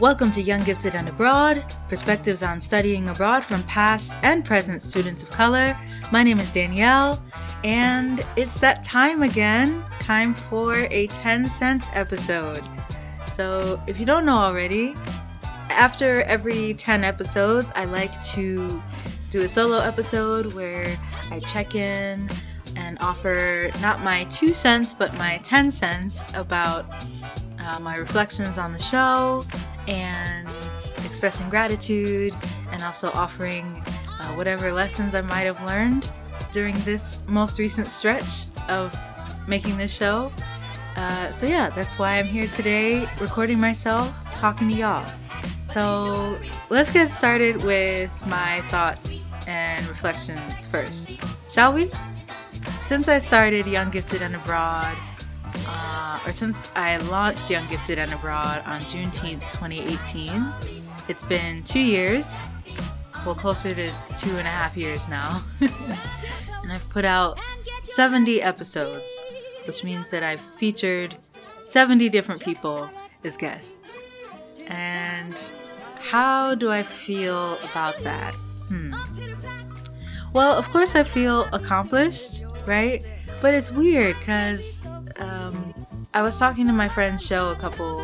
Welcome to Young Gifted and Abroad, perspectives on studying abroad from past and present students of color. My name is Danielle, and it's that time again time for a 10 cents episode. So, if you don't know already, after every 10 episodes, I like to do a solo episode where I check in and offer not my two cents, but my 10 cents about uh, my reflections on the show and expressing gratitude and also offering uh, whatever lessons I might have learned during this most recent stretch of making this show. Uh, so, yeah, that's why I'm here today recording myself, talking to y'all. So, let's get started with my thoughts and reflections first, shall we? Since I started Young Gifted and Abroad, uh, or since I launched Young Gifted and Abroad on Juneteenth 2018. It's been two years, well, closer to two and a half years now. and I've put out 70 episodes, which means that I've featured 70 different people as guests. And how do I feel about that? Hmm. Well, of course, I feel accomplished, right? But it's weird because I was talking to my friend Show a couple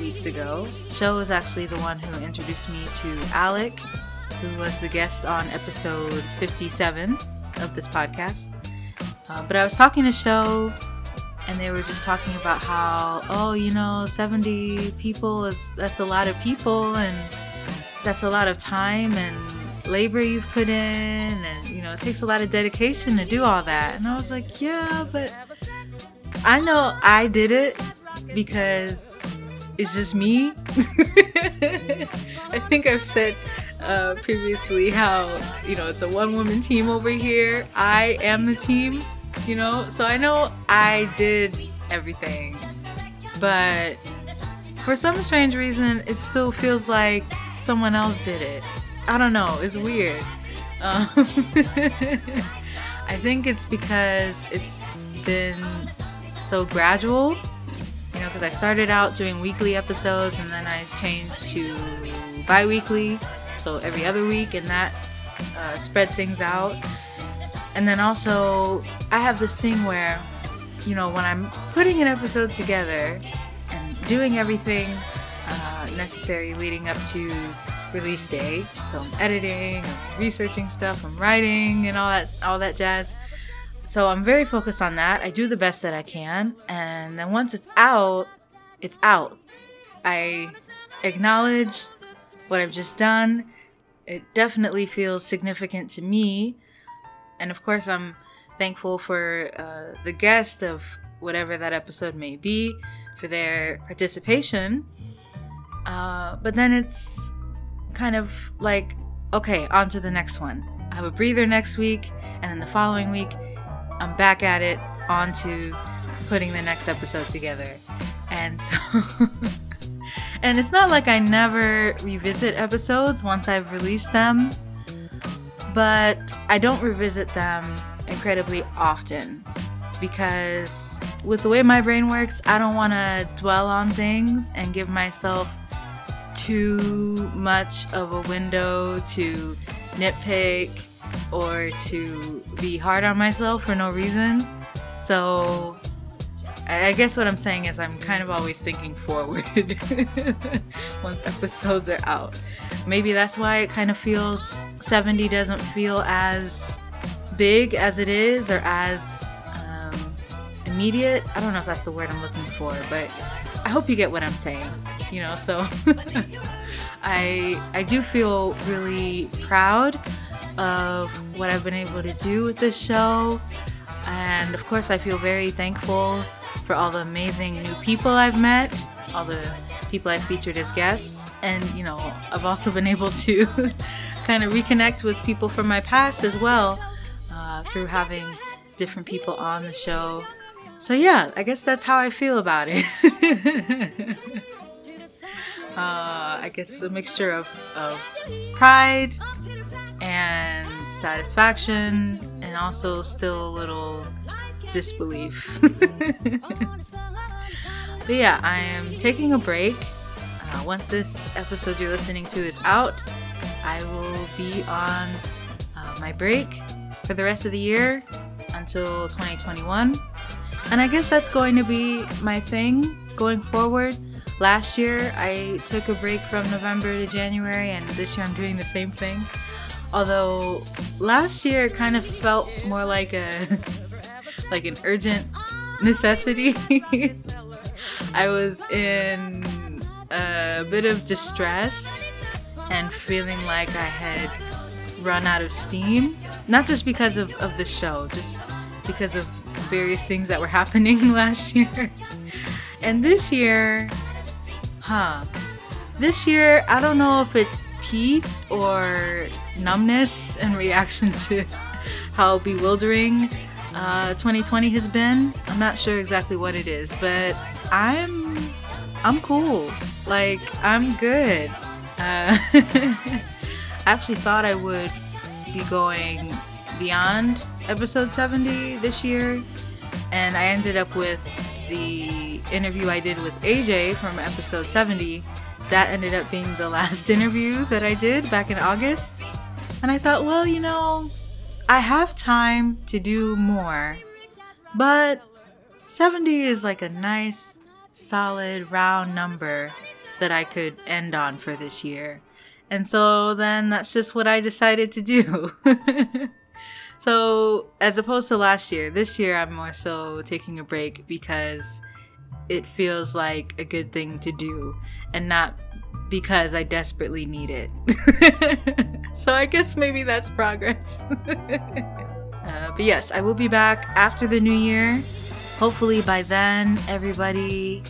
weeks ago. Show was actually the one who introduced me to Alec, who was the guest on episode 57 of this podcast. Uh, but I was talking to Show, and they were just talking about how, oh, you know, 70 people is that's a lot of people, and that's a lot of time and labor you've put in, and you know, it takes a lot of dedication to do all that. And I was like, yeah, but I know I did it because it's just me. I think I've said uh, previously how, you know, it's a one woman team over here. I am the team, you know? So I know I did everything. But for some strange reason, it still feels like someone else did it. I don't know. It's weird. Um, I think it's because it's been so gradual. You know, because I started out doing weekly episodes and then I changed to bi weekly, so every other week, and that uh, spread things out. And then also, I have this thing where, you know, when I'm putting an episode together and doing everything uh, necessary leading up to release day, so I'm editing, researching stuff, I'm writing, and all that, all that jazz. So I'm very focused on that. I do the best that I can. And then once it's out, it's out. I acknowledge what I've just done. It definitely feels significant to me. And of course, I'm thankful for uh, the guest of whatever that episode may be for their participation. Uh, but then it's kind of like, okay, on to the next one. I have a breather next week, and then the following week, I'm back at it, on to putting the next episode together. And so, and it's not like I never revisit episodes once I've released them, but I don't revisit them incredibly often because with the way my brain works, I don't want to dwell on things and give myself too much of a window to nitpick or to be hard on myself for no reason. So I guess what I'm saying is I'm kind of always thinking forward once episodes are out. Maybe that's why it kind of feels 70 doesn't feel as big as it is or as um, immediate. I don't know if that's the word I'm looking for, but I hope you get what I'm saying. You know, so I I do feel really proud of what I've been able to do with this show. And of course, I feel very thankful for all the amazing new people I've met, all the people I've featured as guests. And, you know, I've also been able to kind of reconnect with people from my past as well uh, through having different people on the show. So, yeah, I guess that's how I feel about it. uh, I guess a mixture of, of pride and satisfaction, and also still a little disbelief. but yeah, I am taking a break. Uh, once this episode you're listening to is out, I will be on uh, my break for the rest of the year until 2021. And I guess that's going to be my thing going forward. Last year, I took a break from November to January, and this year I'm doing the same thing. Although last year it kind of felt more like a like an urgent necessity. I was in a bit of distress and feeling like I had run out of steam. Not just because of, of the show, just because of various things that were happening last year. And this year, huh? This year, I don't know if it's peace or numbness in reaction to how bewildering uh, 2020 has been. I'm not sure exactly what it is, but I'm I'm cool. Like I'm good. Uh, I actually thought I would be going beyond episode 70 this year, and I ended up with the interview I did with AJ from episode 70. That ended up being the last interview that I did back in August. And I thought, well, you know, I have time to do more, but 70 is like a nice, solid, round number that I could end on for this year. And so then that's just what I decided to do. so, as opposed to last year, this year I'm more so taking a break because it feels like a good thing to do and not because I desperately need it. so, I guess maybe that's progress. uh, but yes, I will be back after the new year. Hopefully, by then, everybody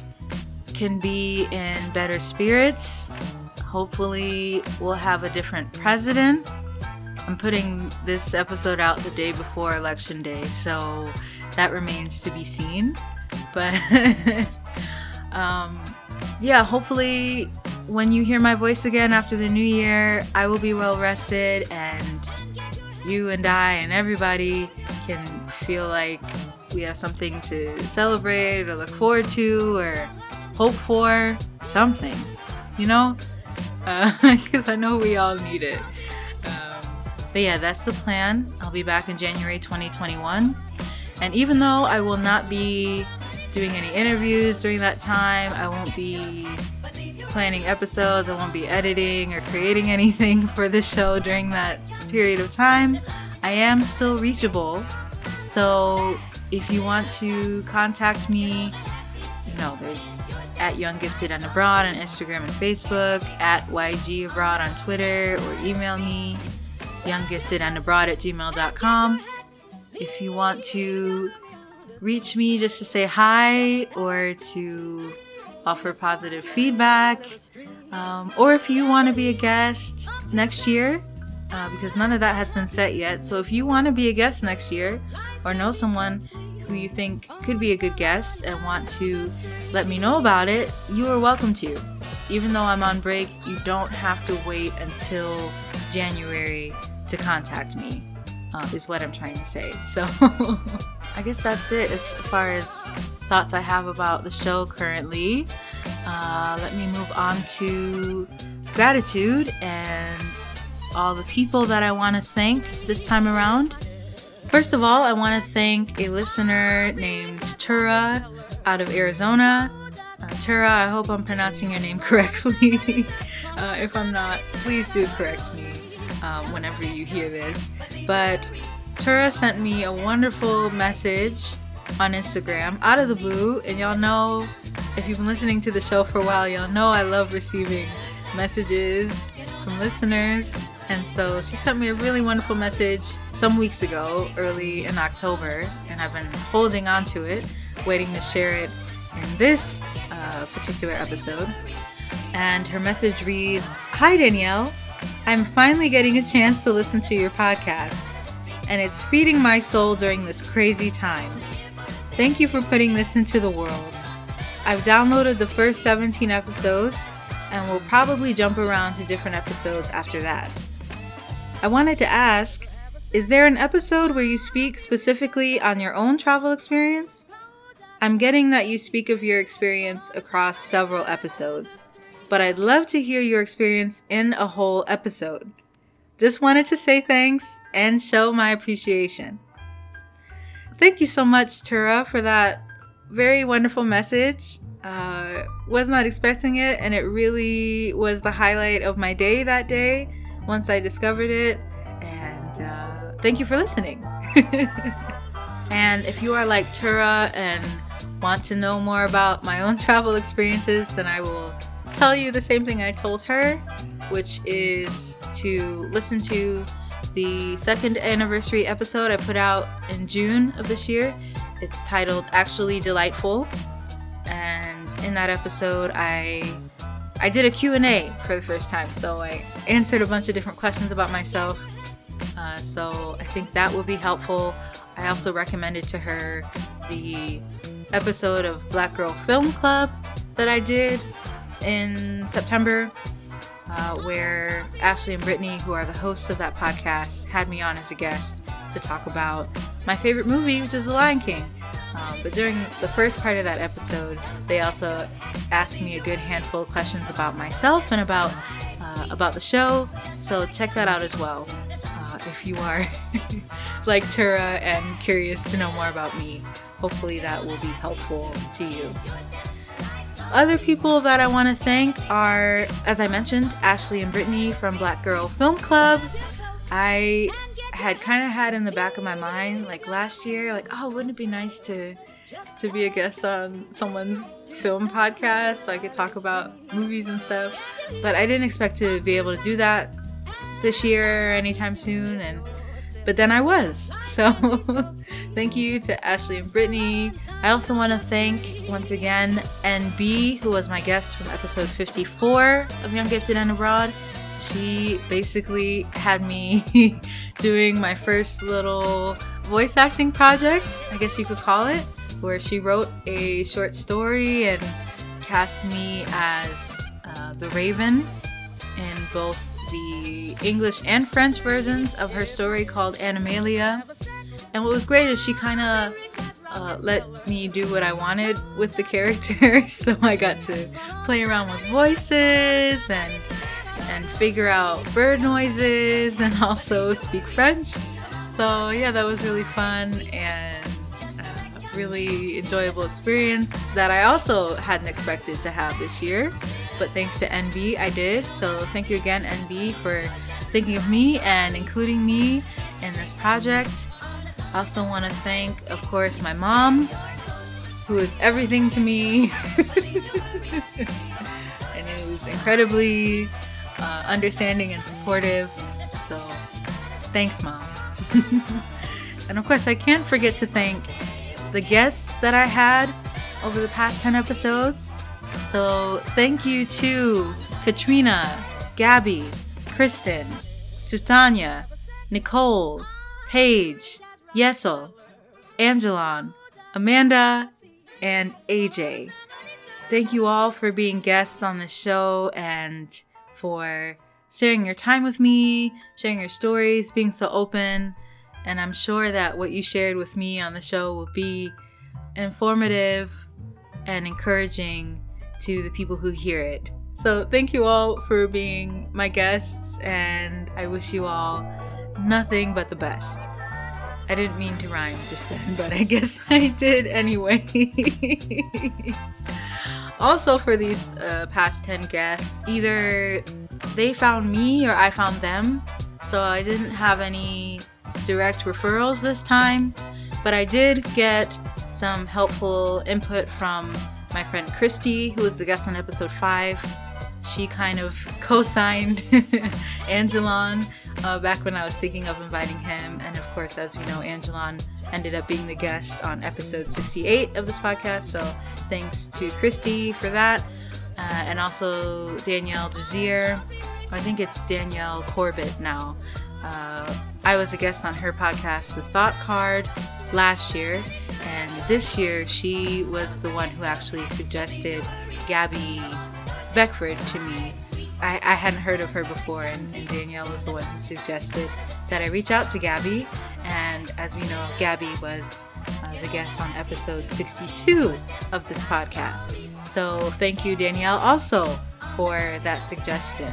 can be in better spirits. Hopefully, we'll have a different president. I'm putting this episode out the day before election day, so that remains to be seen. But um, yeah, hopefully, when you hear my voice again after the new year, I will be well rested and you and I and everybody can feel like we have something to celebrate or look forward to or hope for something, you know? Because uh, I know we all need it. Um, but yeah, that's the plan. I'll be back in January 2021. And even though I will not be doing any interviews during that time, I won't be planning episodes, I won't be editing or creating anything for the show during that period of time, I am still reachable. So if you want to contact me, you know, there's at Young Gifted and Abroad on Instagram and Facebook, at YG Abroad on Twitter, or email me, younggiftedandabroad at gmail.com. If you want to reach me just to say hi or to offer positive feedback, um, or if you want to be a guest next year, uh, because none of that has been set yet. So if you want to be a guest next year or know someone who you think could be a good guest and want to let me know about it, you are welcome to. Even though I'm on break, you don't have to wait until January to contact me, uh, is what I'm trying to say. So I guess that's it as far as thoughts I have about the show currently. Uh, let me move on to gratitude and all the people that I want to thank this time around. First of all, I want to thank a listener named Tura out of Arizona. Uh, Tura, I hope I'm pronouncing your name correctly. uh, if I'm not, please do correct me um, whenever you hear this. But Tura sent me a wonderful message on Instagram out of the blue, and y'all know if you've been listening to the show for a while, y'all know I love receiving messages from listeners. And so she sent me a really wonderful message some weeks ago, early in October, and I've been holding on to it, waiting to share it in this uh, particular episode. And her message reads Hi, Danielle. I'm finally getting a chance to listen to your podcast, and it's feeding my soul during this crazy time. Thank you for putting this into the world. I've downloaded the first 17 episodes and will probably jump around to different episodes after that. I wanted to ask Is there an episode where you speak specifically on your own travel experience? I'm getting that you speak of your experience across several episodes. but I'd love to hear your experience in a whole episode. Just wanted to say thanks and show my appreciation. Thank you so much, Tura, for that very wonderful message. Uh, was not expecting it, and it really was the highlight of my day that day once I discovered it. And uh, thank you for listening. and if you are like Tura and want to know more about my own travel experiences, then I will tell you the same thing I told her, which is to listen to the second anniversary episode I put out in June of this year. It's titled Actually Delightful. And in that episode, I I did a Q&A for the first time. So I answered a bunch of different questions about myself. Uh, so I think that will be helpful. I also recommended to her the episode of Black Girl Film Club that I did in September, uh, where Ashley and Brittany, who are the hosts of that podcast, had me on as a guest to talk about my favorite movie, which is The Lion King. Um, but during the first part of that episode, they also asked me a good handful of questions about myself and about uh, about the show. So check that out as well uh, if you are like Tura and curious to know more about me. Hopefully, that will be helpful to you. Other people that I want to thank are, as I mentioned, Ashley and Brittany from Black Girl Film Club. I had kind of had in the back of my mind, like last year, like, oh, wouldn't it be nice to to be a guest on someone's film podcast so I could talk about movies and stuff. But I didn't expect to be able to do that this year anytime soon and but then I was. So thank you to Ashley and Brittany. I also want to thank once again NB, who was my guest from episode 54 of Young Gifted and Abroad. She basically had me doing my first little voice acting project, I guess you could call it, where she wrote a short story and cast me as uh, the Raven in both the English and French versions of her story called Animalia. And what was great is she kind of uh, let me do what I wanted with the character. so I got to play around with voices and and figure out bird noises and also speak French. So yeah, that was really fun and uh, really enjoyable experience that I also hadn't expected to have this year but thanks to NB, I did. So thank you again, NB, for thinking of me and including me in this project. I also want to thank, of course, my mom, who is everything to me and is incredibly uh, understanding and supportive. So thanks, mom. and of course, I can't forget to thank the guests that I had over the past 10 episodes. So thank you to Katrina, Gabby, Kristen, Sutanya, Nicole, Paige, Yesel, Angelon, Amanda, and AJ. Thank you all for being guests on the show and for sharing your time with me, sharing your stories, being so open. And I'm sure that what you shared with me on the show will be informative and encouraging to the people who hear it. So, thank you all for being my guests, and I wish you all nothing but the best. I didn't mean to rhyme just then, but I guess I did anyway. also, for these uh, past 10 guests, either they found me or I found them. So, I didn't have any direct referrals this time, but I did get some helpful input from my friend Christy, who was the guest on episode five. She kind of co signed Angelon uh, back when I was thinking of inviting him. And of course, as we know, Angelon ended up being the guest on episode 68 of this podcast. So thanks to Christy for that. Uh, and also Danielle Desir. I think it's Danielle Corbett now. Uh, I was a guest on her podcast, The Thought Card, last year, and this year she was the one who actually suggested Gabby Beckford to me. I, I hadn't heard of her before, and, and, Danielle was the one who suggested that I reach out to Gabby. And as we know, Gabby was uh, the guest on episode 62 of this podcast. So thank you, Danielle, also for that suggestion.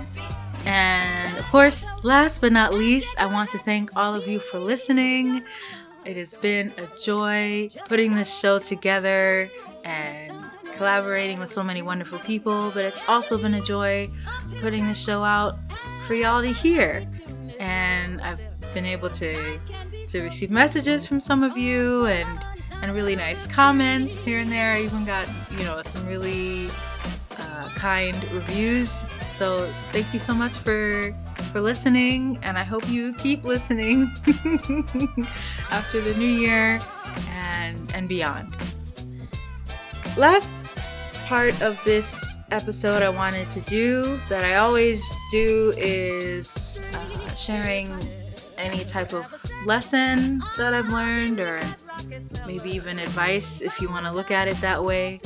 And of course, last but not least, I want to thank all of you for listening. It has been a joy putting this show together and collaborating with so many wonderful people, but it's also been a joy putting this show out for y'all to hear. And I've been able to to receive messages from some of you and and really nice comments here and there. I even got, you know, some really uh, kind reviews. So thank you so much for for listening, and I hope you keep listening after the new year and and beyond. Last part of this episode I wanted to do that I always do is uh, sharing any type of lesson that I've learned or maybe even advice if you want to look at it that way.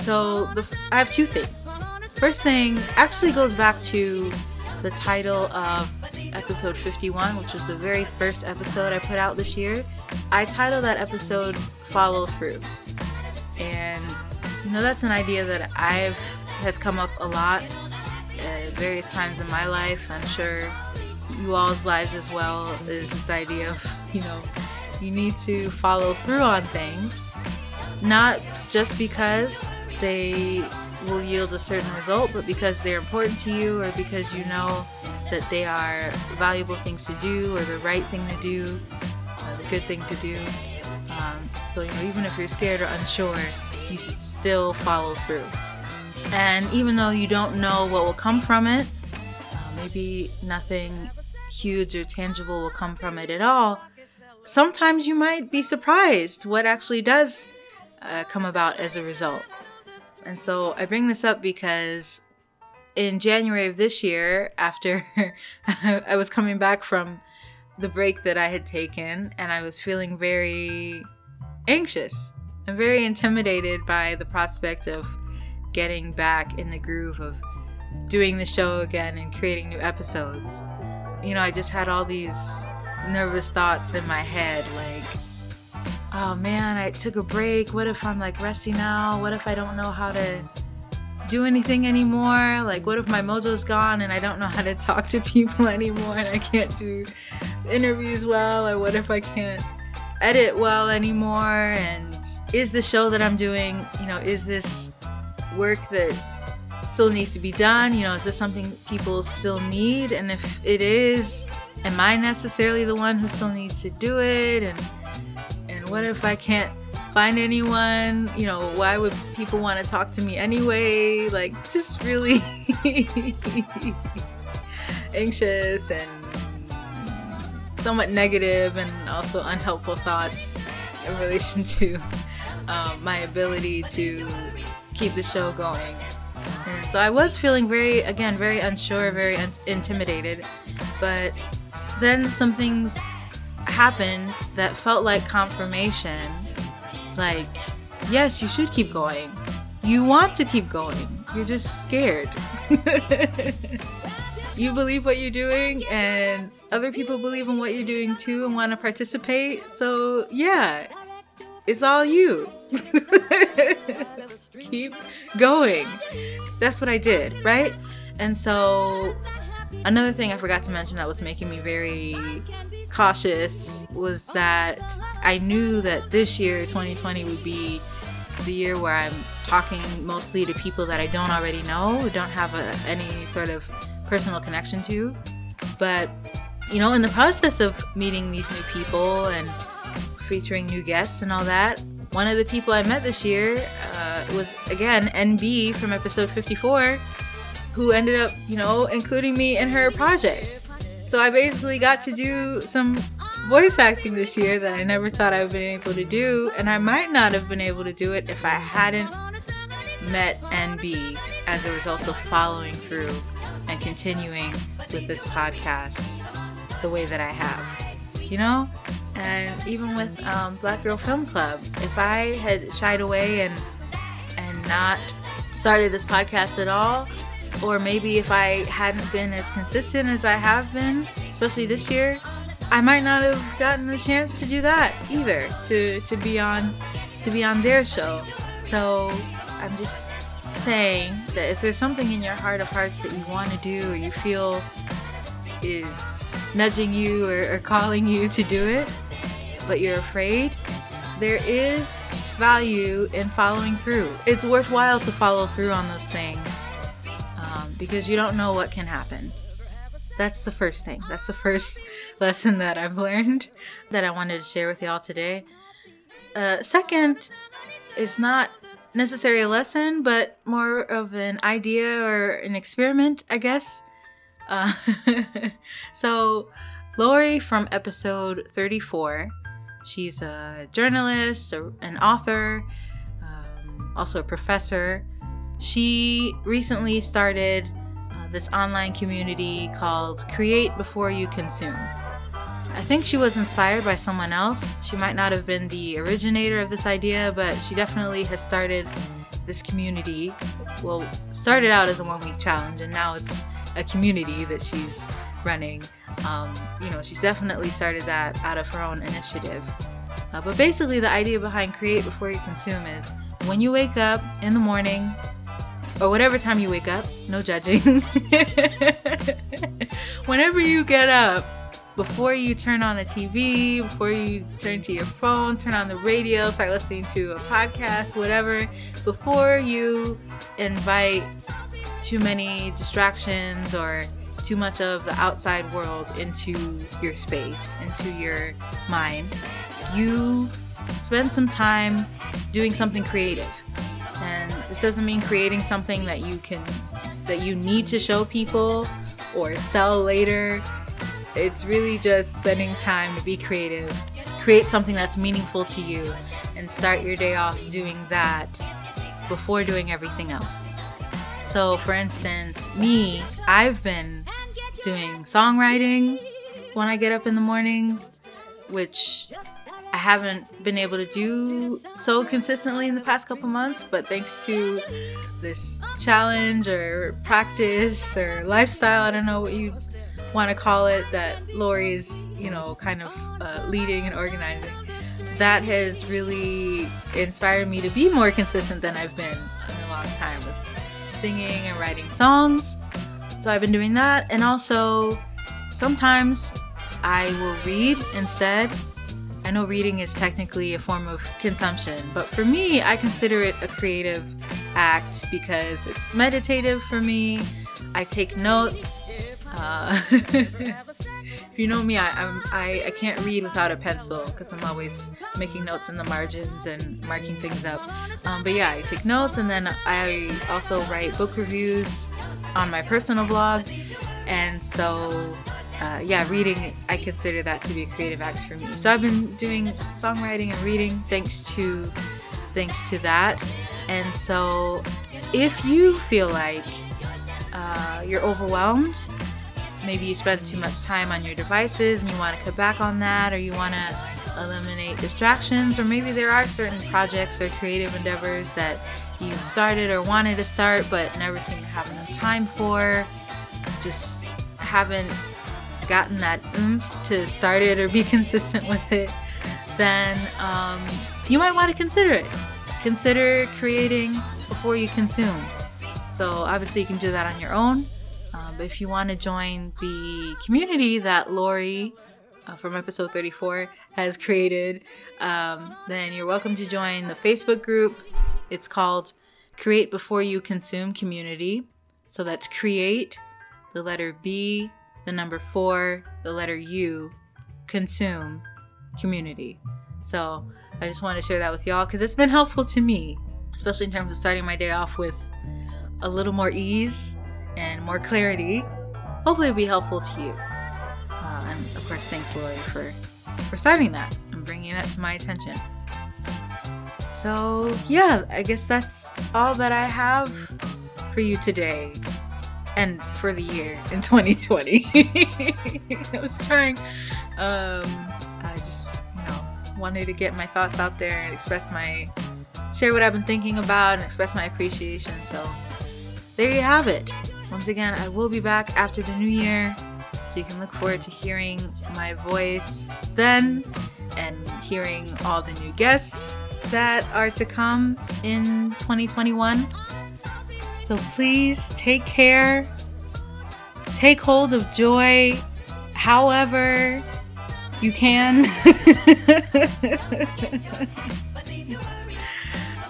So the, I have two things. First thing actually goes back to the title of episode 51, which was the very first episode I put out this year. I titled that episode Follow Through. And you know that's an idea that I've has come up a lot at various times in my life. I'm sure you all's lives as well is this idea of, you know, you need to follow through on things, not just because they will yield a certain result, but because they're important to you or because you know that they are valuable things to do or the right thing to do, uh, the good thing to do. Um, so, you know, even if you're scared or unsure, you should still follow through. And even though you don't know what will come from it, uh, maybe nothing huge or tangible will come from it at all, sometimes you might be surprised what actually does uh, come about as a result. And so I bring this up because in January of this year, after I was coming back from the break that I had taken, and I was feeling very anxious and very intimidated by the prospect of getting back in the groove of doing the show again and creating new episodes. You know, I just had all these nervous thoughts in my head like, oh man, I took a break. What if I'm like rusty now? What if I don't know how to do anything anymore? Like, what if my mojo's gone and I don't know how to talk to people anymore and I can't do interviews well? Or what if I can't edit well anymore? And is the show that I'm doing, you know, is this work that still needs to be done? You know, is this something people still need? And if it is, am I necessarily the one who still needs to do it? And what if I can't find anyone? You know, why would people want to talk to me anyway? Like just really anxious and somewhat negative and also unhelpful thoughts in relation to um, my ability to keep the show going. And so I was feeling very, again, very unsure, very un- intimidated. But then some things happened that felt like confirmation. Like, yes, you should keep going. You want to keep going. You're just scared. you believe what you're doing, and other people believe in what you're doing too and want to participate. So, yeah, it's all you. keep going. That's what I did, right? And so Another thing I forgot to mention that was making me very cautious was that I knew that this year, 2020, would be the year where I'm talking mostly to people that I don't already know, don't have a, any sort of personal connection to. But, you know, in the process of meeting these new people and featuring new guests and all that, one of the people I met this year uh, was, again, NB from episode 54 who ended up, you know, including me in her project. So I basically got to do some voice acting this year that I never thought I would been able to do, and I might not have been able to do it if I hadn't met NB as a result of following through and continuing with this podcast the way that I have. You know? And even with um, Black Girl Film Club, if I had shied away and and not started this podcast at all, or maybe if I hadn't been as consistent as I have been, especially this year, I might not have gotten the chance to do that either. To to be on to be on their show. So I'm just saying that if there's something in your heart of hearts that you want to do or you feel is nudging you or, or calling you to do it, but you're afraid, there is value in following through. It's worthwhile to follow through on those things because you don't know what can happen. That's the first thing. That's the first lesson that I've learned that I wanted to share with y'all today. Uh, second is not necessarily a lesson, but more of an idea or an experiment, I guess. Uh, so, Lori from episode 34, she's a journalist, an author, um, also a professor. She recently started uh, this online community called Create Before You Consume. I think she was inspired by someone else. She might not have been the originator of this idea, but she definitely has started this community. Well, started out as a one week challenge, and now it's a community that she's running. Um, you know, she's definitely started that out of her own initiative. Uh, but basically, the idea behind Create Before You Consume is when you wake up in the morning, or whatever time you wake up, no judging. Whenever you get up, before you turn on the TV, before you turn to your phone, turn on the radio, start listening to a podcast, whatever, before you invite too many distractions or too much of the outside world into your space, into your mind, you spend some time doing something creative. Doesn't mean creating something that you can that you need to show people or sell later it's really just spending time to be creative, create something that's meaningful to you, and start your day off doing that before doing everything else. So, for instance, me, I've been doing songwriting when I get up in the mornings, which I haven't been able to do so consistently in the past couple months, but thanks to this challenge or practice or lifestyle, I don't know what you want to call it that Lori's, you know, kind of uh, leading and organizing, that has really inspired me to be more consistent than I've been in a long time with singing and writing songs. So I've been doing that. And also, sometimes I will read instead. I know reading is technically a form of consumption, but for me, I consider it a creative act because it's meditative for me. I take notes uh, if you know me, I, I, I can't read without a pencil because I'm always making notes in the margins and marking things up. Um, but yeah, I take notes and then I also write book reviews on my personal blog. And so, uh, yeah, reading, I consider that to be a creative act for me. So I've been doing songwriting and reading thanks to thanks to that. And so, if you feel like uh, you're overwhelmed maybe you spend too much time on your devices and you want to cut back on that, or you want to eliminate distractions, or maybe there are certain projects or creative endeavors that you've started or wanted to start but never seem to have enough time for, just haven't gotten that oomph to start it or be consistent with it, then um, you might want to consider it. Consider creating before you consume. So, obviously, you can do that on your own but if you want to join the community that Lori uh, from episode 34 has created, um, then you're welcome to join the Facebook group. It's called Create Before You Consume Community. So that's create, the letter B, the number four, the letter U, consume community. So I just want to share that with y'all because it's been helpful to me, especially in terms of starting my day off with a little more ease and more clarity. Hopefully, it'll be helpful to you. Uh, and of course, thanks, Lori, for for starting that and bringing that to my attention. So yeah, I guess that's all that I have for you today and for the year in 2020. I was trying. Um, I just you know wanted to get my thoughts out there and express my share what I've been thinking about and express my appreciation. So there you have it. Once again, I will be back after the new year, so you can look forward to hearing my voice then and hearing all the new guests that are to come in 2021. So please take care. Take hold of joy however you can.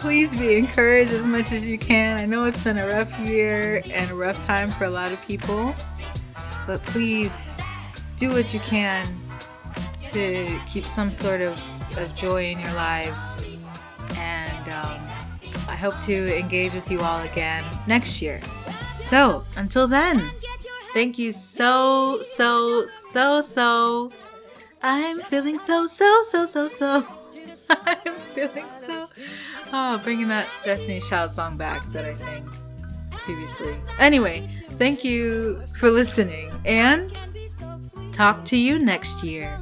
please be encouraged as much as you can. I know it's been a rough year and a rough time for a lot of people, but please do what you can to keep some sort of, of joy in your lives. Hope to engage with you all again next year. So until then, thank you so, so, so, so. I'm feeling so, so, so, so, so. I'm feeling so. Oh, bringing that Destiny Child song back that I sang previously. Anyway, thank you for listening and talk to you next year.